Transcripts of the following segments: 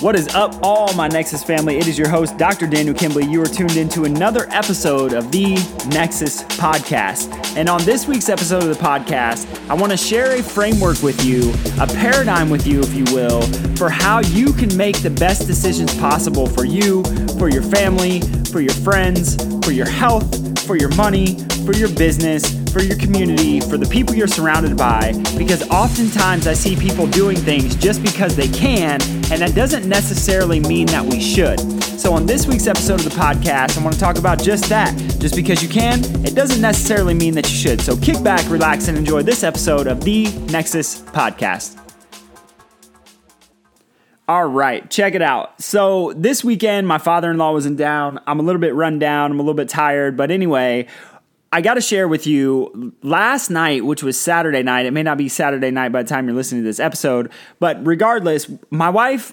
What is up, all my Nexus family? It is your host, Dr. Daniel Kimbley. You are tuned into another episode of the Nexus Podcast. And on this week's episode of the podcast, I want to share a framework with you, a paradigm with you, if you will, for how you can make the best decisions possible for you, for your family, for your friends, for your health, for your money, for your business, for your community, for the people you're surrounded by, because oftentimes I see people doing things just because they can, and that doesn't necessarily mean that we should. So, on this week's episode of the podcast, I want to talk about just that. Just because you can, it doesn't necessarily mean that you should. So, kick back, relax, and enjoy this episode of the Nexus Podcast. All right, check it out. So, this weekend, my father in law was in down. I'm a little bit run down. I'm a little bit tired. But anyway, I got to share with you last night, which was Saturday night. It may not be Saturday night by the time you're listening to this episode, but regardless, my wife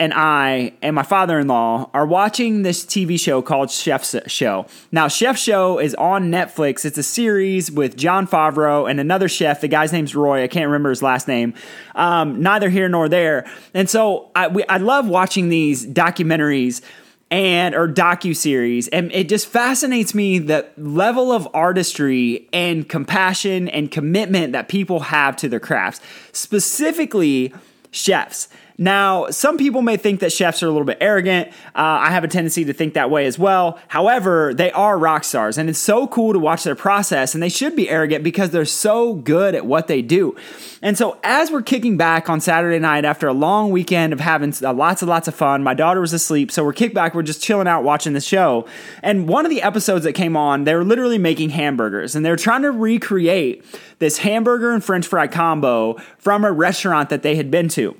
and I and my father in law are watching this TV show called Chef's Show. Now, Chef Show is on Netflix. It's a series with Jon Favreau and another chef. The guy's name's Roy. I can't remember his last name. Um, neither here nor there. And so I, we, I love watching these documentaries and or docu series and it just fascinates me the level of artistry and compassion and commitment that people have to their crafts specifically chefs now, some people may think that chefs are a little bit arrogant. Uh, I have a tendency to think that way as well. However, they are rock stars, and it's so cool to watch their process, and they should be arrogant because they're so good at what they do. And so, as we're kicking back on Saturday night after a long weekend of having uh, lots and lots of fun, my daughter was asleep, so we're kicked back, we're just chilling out watching the show. And one of the episodes that came on, they were literally making hamburgers, and they were trying to recreate this hamburger and french fry combo from a restaurant that they had been to.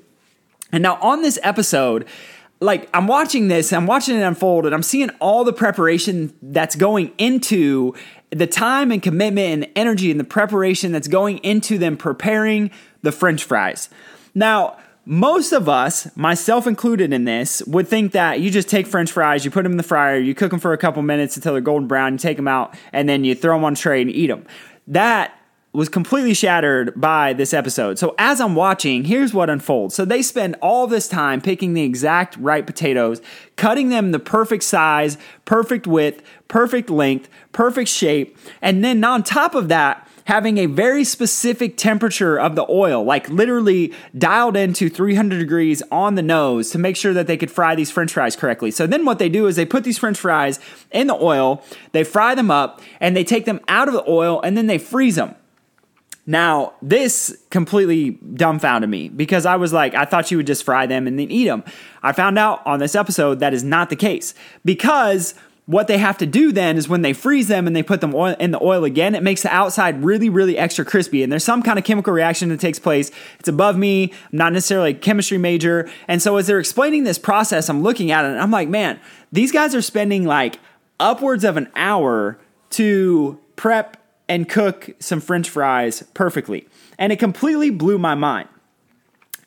And now on this episode, like I'm watching this, I'm watching it unfold, and I'm seeing all the preparation that's going into the time and commitment and energy and the preparation that's going into them preparing the French fries. Now, most of us, myself included in this, would think that you just take French fries, you put them in the fryer, you cook them for a couple minutes until they're golden brown, you take them out, and then you throw them on a tray and eat them. That was completely shattered by this episode. So as I'm watching, here's what unfolds. So they spend all this time picking the exact right potatoes, cutting them the perfect size, perfect width, perfect length, perfect shape, and then on top of that, having a very specific temperature of the oil, like literally dialed into 300 degrees on the nose to make sure that they could fry these french fries correctly. So then what they do is they put these french fries in the oil, they fry them up, and they take them out of the oil and then they freeze them. Now, this completely dumbfounded me because I was like, I thought you would just fry them and then eat them. I found out on this episode that is not the case because what they have to do then is when they freeze them and they put them in the oil again, it makes the outside really, really extra crispy. And there's some kind of chemical reaction that takes place. It's above me. I'm not necessarily a chemistry major. And so as they're explaining this process, I'm looking at it and I'm like, man, these guys are spending like upwards of an hour to prep and cook some french fries perfectly. And it completely blew my mind.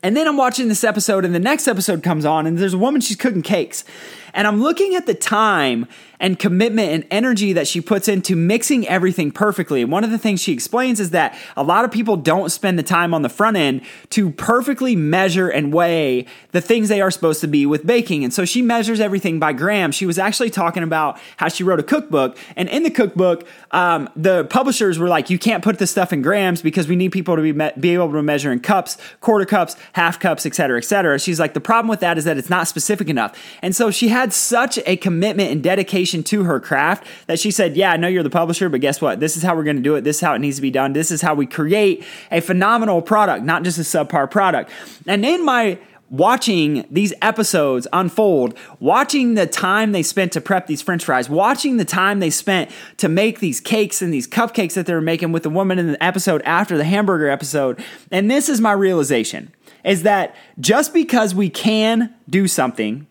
And then I'm watching this episode, and the next episode comes on, and there's a woman, she's cooking cakes. And I'm looking at the time and commitment and energy that she puts into mixing everything perfectly. And one of the things she explains is that a lot of people don't spend the time on the front end to perfectly measure and weigh the things they are supposed to be with baking. And so she measures everything by grams. She was actually talking about how she wrote a cookbook. And in the cookbook, um, the publishers were like, you can't put this stuff in grams because we need people to be, me- be able to measure in cups, quarter cups, half cups, et cetera, et cetera. She's like, the problem with that is that it's not specific enough. And so she had such a commitment and dedication to her craft that she said, Yeah, I know you're the publisher, but guess what? This is how we're going to do it. This is how it needs to be done. This is how we create a phenomenal product, not just a subpar product. And in my watching these episodes unfold, watching the time they spent to prep these french fries, watching the time they spent to make these cakes and these cupcakes that they were making with the woman in the episode after the hamburger episode. And this is my realization is that just because we can do something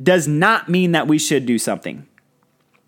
does not mean that we should do something.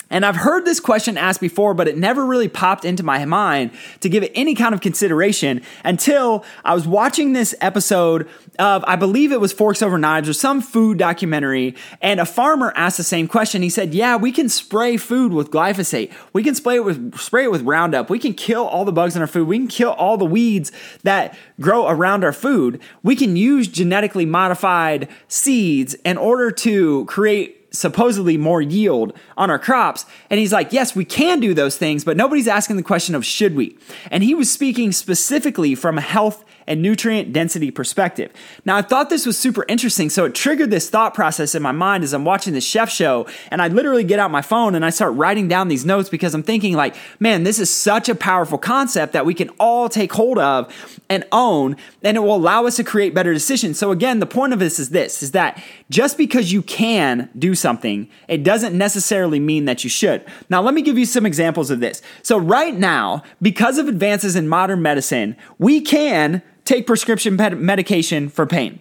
And I've heard this question asked before, but it never really popped into my mind to give it any kind of consideration until I was watching this episode of, I believe it was Forks Over Knives or some food documentary, and a farmer asked the same question. He said, Yeah, we can spray food with glyphosate. We can spray it with spray it with Roundup. We can kill all the bugs in our food. We can kill all the weeds that grow around our food. We can use genetically modified seeds in order to create supposedly more yield on our crops. And he's like, yes, we can do those things, but nobody's asking the question of should we? And he was speaking specifically from a health and nutrient density perspective. Now, I thought this was super interesting, so it triggered this thought process in my mind as I'm watching the chef show, and I literally get out my phone and I start writing down these notes because I'm thinking like, man, this is such a powerful concept that we can all take hold of and own, and it will allow us to create better decisions. So again, the point of this is this, is that just because you can do something, it doesn't necessarily mean that you should. Now, let me give you some examples of this. So right now, because of advances in modern medicine, we can take prescription med- medication for pain.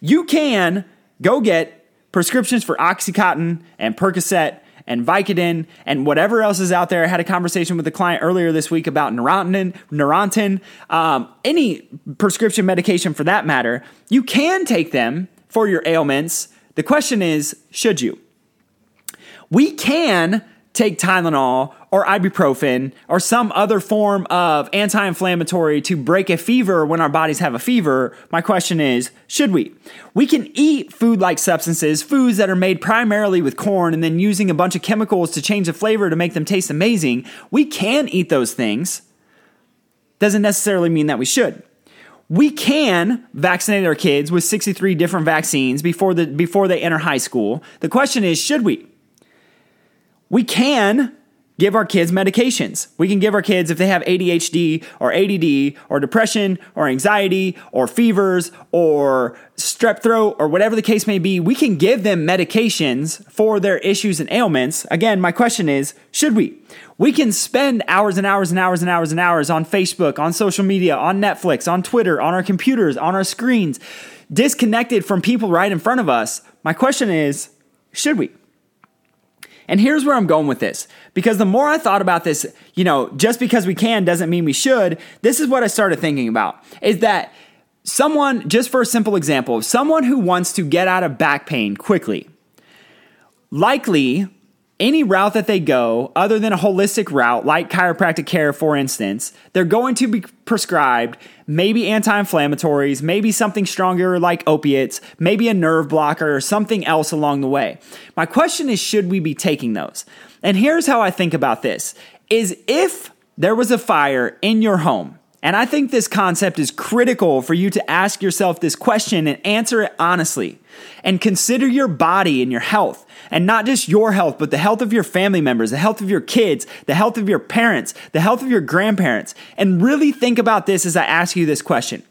You can go get prescriptions for Oxycontin and Percocet and Vicodin and whatever else is out there. I had a conversation with a client earlier this week about Neurontin, Neurontin, um, any prescription medication for that matter. You can take them for your ailments. The question is, should you? We can take Tylenol or ibuprofen or some other form of anti inflammatory to break a fever when our bodies have a fever, my question is should we? We can eat food like substances, foods that are made primarily with corn and then using a bunch of chemicals to change the flavor to make them taste amazing. We can eat those things. Doesn't necessarily mean that we should. We can vaccinate our kids with 63 different vaccines before, the, before they enter high school. The question is should we? We can give our kids medications. We can give our kids, if they have ADHD or ADD or depression or anxiety or fevers or strep throat or whatever the case may be, we can give them medications for their issues and ailments. Again, my question is should we? We can spend hours and hours and hours and hours and hours on Facebook, on social media, on Netflix, on Twitter, on our computers, on our screens, disconnected from people right in front of us. My question is should we? And here's where I'm going with this. Because the more I thought about this, you know, just because we can doesn't mean we should. This is what I started thinking about is that someone, just for a simple example, someone who wants to get out of back pain quickly, likely any route that they go, other than a holistic route like chiropractic care, for instance, they're going to be prescribed maybe anti inflammatories, maybe something stronger like opiates, maybe a nerve blocker, or something else along the way. My question is should we be taking those? And here's how I think about this is if there was a fire in your home, and I think this concept is critical for you to ask yourself this question and answer it honestly. And consider your body and your health, and not just your health, but the health of your family members, the health of your kids, the health of your parents, the health of your grandparents. And really think about this as I ask you this question.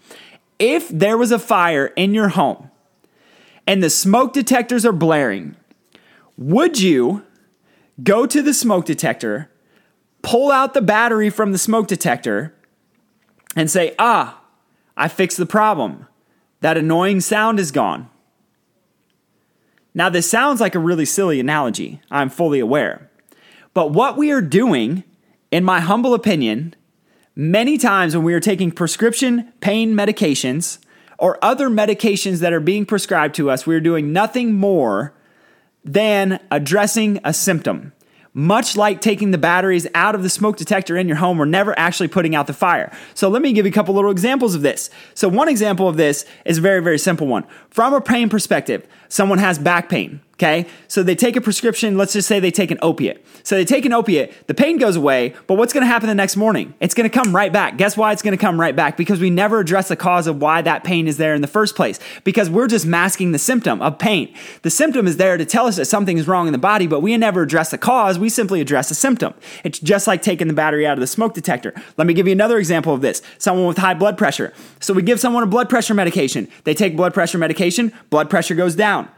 If there was a fire in your home and the smoke detectors are blaring, would you go to the smoke detector, pull out the battery from the smoke detector, and say, ah, I fixed the problem. That annoying sound is gone. Now, this sounds like a really silly analogy, I'm fully aware. But what we are doing, in my humble opinion, many times when we are taking prescription pain medications or other medications that are being prescribed to us, we are doing nothing more than addressing a symptom. Much like taking the batteries out of the smoke detector in your home, we're never actually putting out the fire. So let me give you a couple little examples of this. So one example of this is a very, very simple one. From a pain perspective, someone has back pain. Okay. So they take a prescription. Let's just say they take an opiate. So they take an opiate, the pain goes away, but what's going to happen the next morning? It's going to come right back. Guess why it's going to come right back? Because we never address the cause of why that pain is there in the first place. Because we're just masking the symptom of pain. The symptom is there to tell us that something is wrong in the body, but we never address the cause. We simply address the symptom. It's just like taking the battery out of the smoke detector. Let me give you another example of this. Someone with high blood pressure. So we give someone a blood pressure medication. They take blood pressure medication, blood pressure goes down.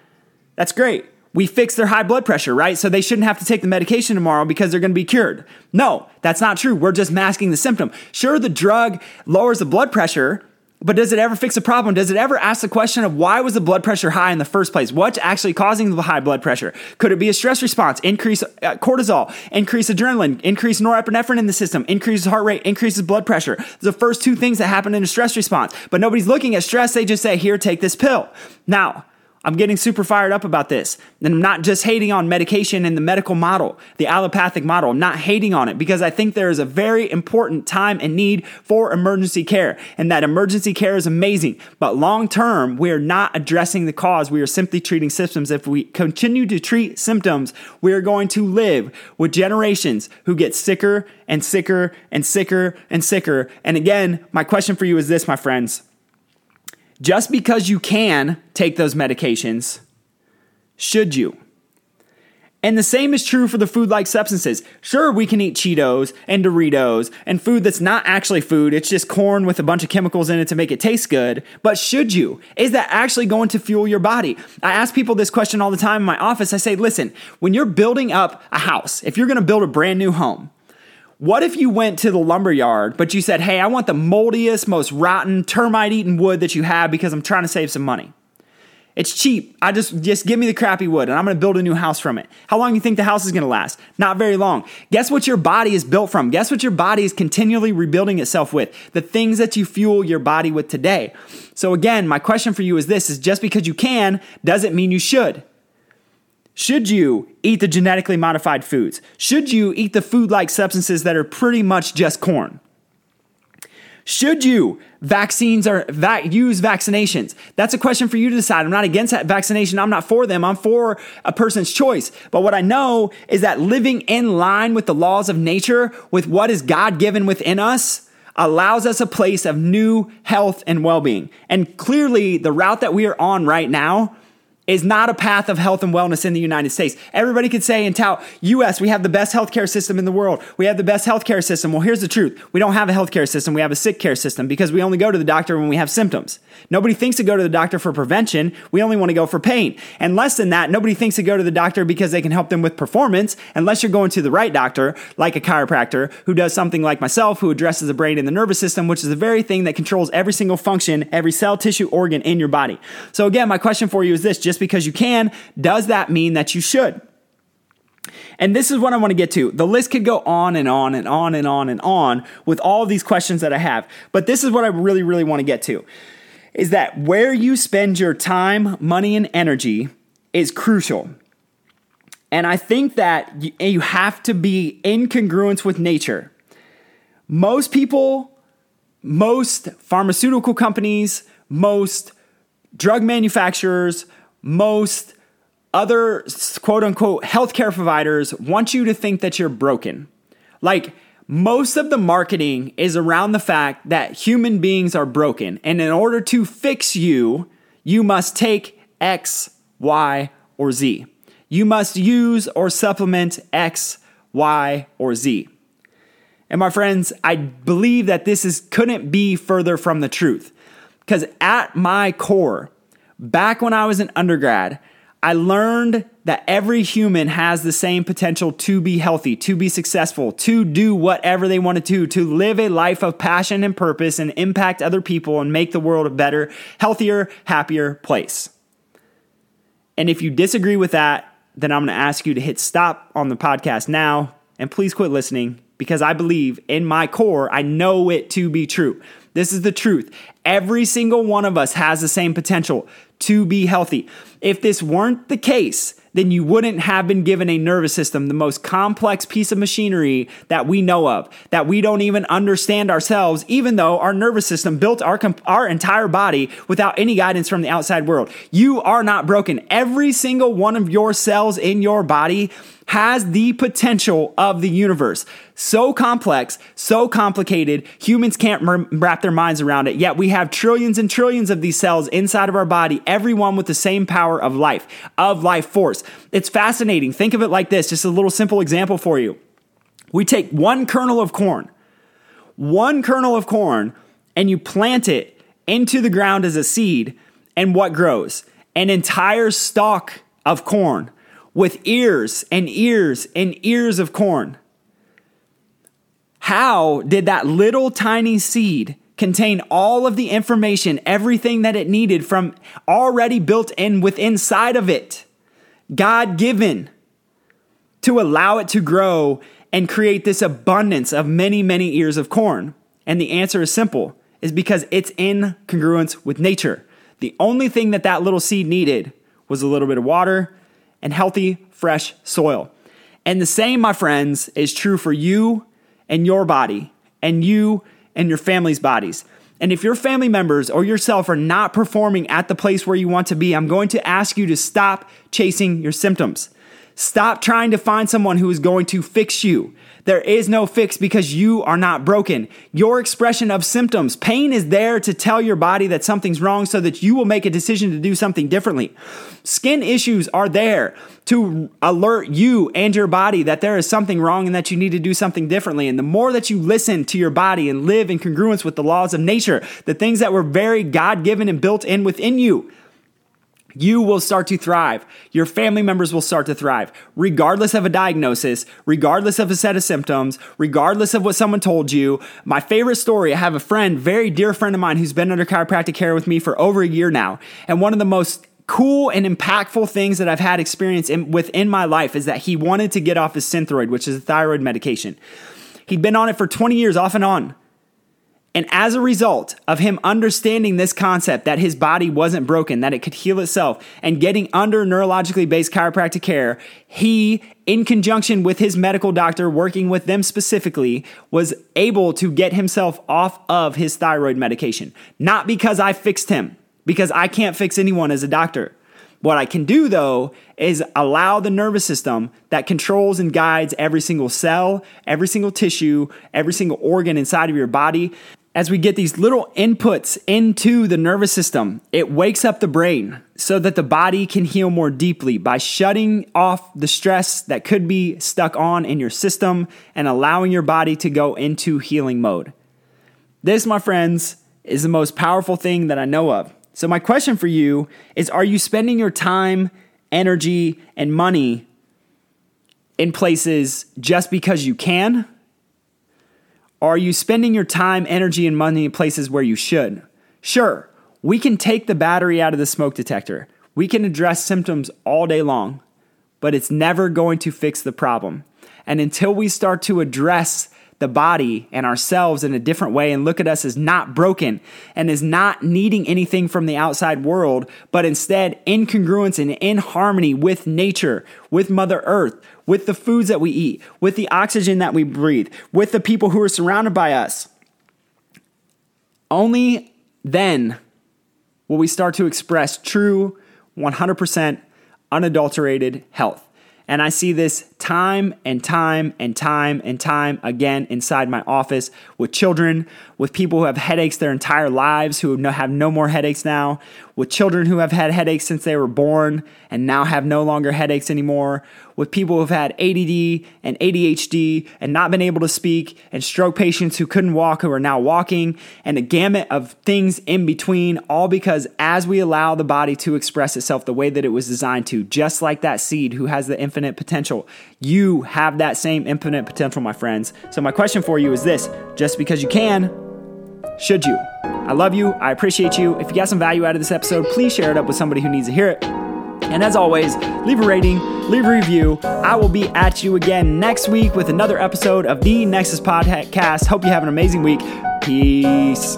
That's great we fix their high blood pressure, right? So they shouldn't have to take the medication tomorrow because they're going to be cured. No, that's not true. We're just masking the symptom. Sure, the drug lowers the blood pressure But does it ever fix a problem? Does it ever ask the question of why was the blood pressure high in the first place? What's actually causing the high blood pressure? Could it be a stress response? Increase uh, cortisol, increase adrenaline, increase norepinephrine in the system, increases heart rate, increases blood pressure. the first two things that happen in a stress response. But nobody's looking at stress. They just say, here, take this pill. Now, I'm getting super fired up about this. And I'm not just hating on medication and the medical model, the allopathic model. I'm not hating on it because I think there is a very important time and need for emergency care. And that emergency care is amazing. But long term, we are not addressing the cause. We are simply treating symptoms. If we continue to treat symptoms, we are going to live with generations who get sicker and sicker and sicker and sicker. And again, my question for you is this, my friends just because you can take those medications, should you? And the same is true for the food like substances. Sure, we can eat Cheetos and Doritos and food that's not actually food, it's just corn with a bunch of chemicals in it to make it taste good. But should you? Is that actually going to fuel your body? I ask people this question all the time in my office. I say, listen, when you're building up a house, if you're gonna build a brand new home, what if you went to the lumber yard, but you said, hey, I want the moldiest, most rotten, termite eaten wood that you have because I'm trying to save some money? It's cheap. I just just give me the crappy wood and I'm going to build a new house from it. How long do you think the house is going to last? Not very long. Guess what your body is built from? Guess what your body is continually rebuilding itself with? The things that you fuel your body with today. So again, my question for you is this is just because you can doesn't mean you should. Should you eat the genetically modified foods? Should you eat the food like substances that are pretty much just corn? Should you vaccines or va- use vaccinations? That's a question for you to decide. I'm not against that vaccination. I'm not for them. I'm for a person's choice. But what I know is that living in line with the laws of nature, with what is God given within us, allows us a place of new health and well being. And clearly, the route that we are on right now is not a path of health and wellness in the United States. Everybody could say in tout, US, we have the best healthcare system in the world. We have the best healthcare system. Well, here's the truth. We don't have a healthcare system. We have a sick care system because we only go to the doctor when we have symptoms. Nobody thinks to go to the doctor for prevention. We only want to go for pain. And less than that, nobody thinks to go to the doctor because they can help them with performance unless you're going to the right doctor, like a chiropractor who does something like myself, who addresses the brain and the nervous system, which is the very thing that controls every single function, every cell, tissue, organ in your body. So again, my question for you is this, just just because you can, does that mean that you should? And this is what I want to get to. The list could go on and on and on and on and on with all these questions that I have. But this is what I really, really want to get to is that where you spend your time, money, and energy is crucial. And I think that you have to be in congruence with nature. Most people, most pharmaceutical companies, most drug manufacturers, most other quote unquote healthcare providers want you to think that you're broken. Like, most of the marketing is around the fact that human beings are broken. And in order to fix you, you must take X, Y, or Z. You must use or supplement X, Y, or Z. And my friends, I believe that this is couldn't be further from the truth. Because at my core, Back when I was an undergrad, I learned that every human has the same potential to be healthy, to be successful, to do whatever they want to do, to live a life of passion and purpose and impact other people and make the world a better, healthier, happier place. And if you disagree with that, then I'm going to ask you to hit stop on the podcast now and please quit listening because I believe in my core, I know it to be true. This is the truth. Every single one of us has the same potential to be healthy. If this weren't the case, then you wouldn't have been given a nervous system, the most complex piece of machinery that we know of, that we don't even understand ourselves, even though our nervous system built our, our entire body without any guidance from the outside world. You are not broken. Every single one of your cells in your body has the potential of the universe. So complex, so complicated, humans can't wrap their minds around it. Yet we have trillions and trillions of these cells inside of our body, everyone with the same power of life, of life force. It's fascinating. Think of it like this just a little simple example for you. We take one kernel of corn, one kernel of corn, and you plant it into the ground as a seed, and what grows? An entire stalk of corn with ears and ears and ears of corn. How did that little tiny seed contain all of the information, everything that it needed from already built in with inside of it, God given, to allow it to grow and create this abundance of many, many ears of corn? And the answer is simple is because it's in congruence with nature. The only thing that that little seed needed was a little bit of water and healthy, fresh soil. And the same, my friends, is true for you and your body and you and your family's bodies. And if your family members or yourself are not performing at the place where you want to be, I'm going to ask you to stop chasing your symptoms. Stop trying to find someone who is going to fix you. There is no fix because you are not broken. Your expression of symptoms, pain is there to tell your body that something's wrong so that you will make a decision to do something differently. Skin issues are there to alert you and your body that there is something wrong and that you need to do something differently. And the more that you listen to your body and live in congruence with the laws of nature, the things that were very God given and built in within you, you will start to thrive. Your family members will start to thrive, regardless of a diagnosis, regardless of a set of symptoms, regardless of what someone told you. My favorite story I have a friend, very dear friend of mine, who's been under chiropractic care with me for over a year now. And one of the most cool and impactful things that I've had experience in, within my life is that he wanted to get off his Synthroid, which is a thyroid medication. He'd been on it for 20 years off and on. And as a result of him understanding this concept that his body wasn't broken, that it could heal itself, and getting under neurologically based chiropractic care, he, in conjunction with his medical doctor, working with them specifically, was able to get himself off of his thyroid medication. Not because I fixed him, because I can't fix anyone as a doctor. What I can do though is allow the nervous system that controls and guides every single cell, every single tissue, every single organ inside of your body as we get these little inputs into the nervous system, it wakes up the brain so that the body can heal more deeply by shutting off the stress that could be stuck on in your system and allowing your body to go into healing mode. This, my friends, is the most powerful thing that I know of. So, my question for you is Are you spending your time, energy, and money in places just because you can? Are you spending your time, energy, and money in places where you should? Sure, we can take the battery out of the smoke detector. We can address symptoms all day long, but it's never going to fix the problem. And until we start to address the body and ourselves in a different way and look at us as not broken and as not needing anything from the outside world, but instead in congruence and in harmony with nature, with Mother Earth, with the foods that we eat, with the oxygen that we breathe, with the people who are surrounded by us. Only then will we start to express true, 100% unadulterated health. And I see this time and time and time and time again inside my office with children, with people who have headaches their entire lives, who have no more headaches now, with children who have had headaches since they were born and now have no longer headaches anymore, with people who've had ADD and ADHD and not been able to speak, and stroke patients who couldn't walk who are now walking, and a gamut of things in between, all because as we allow the body to express itself the way that it was designed to, just like that seed who has the infinite potential, you have that same infinite potential, my friends. So, my question for you is this just because you can, should you? I love you. I appreciate you. If you got some value out of this episode, please share it up with somebody who needs to hear it. And as always, leave a rating, leave a review. I will be at you again next week with another episode of the Nexus Podcast. Hope you have an amazing week. Peace.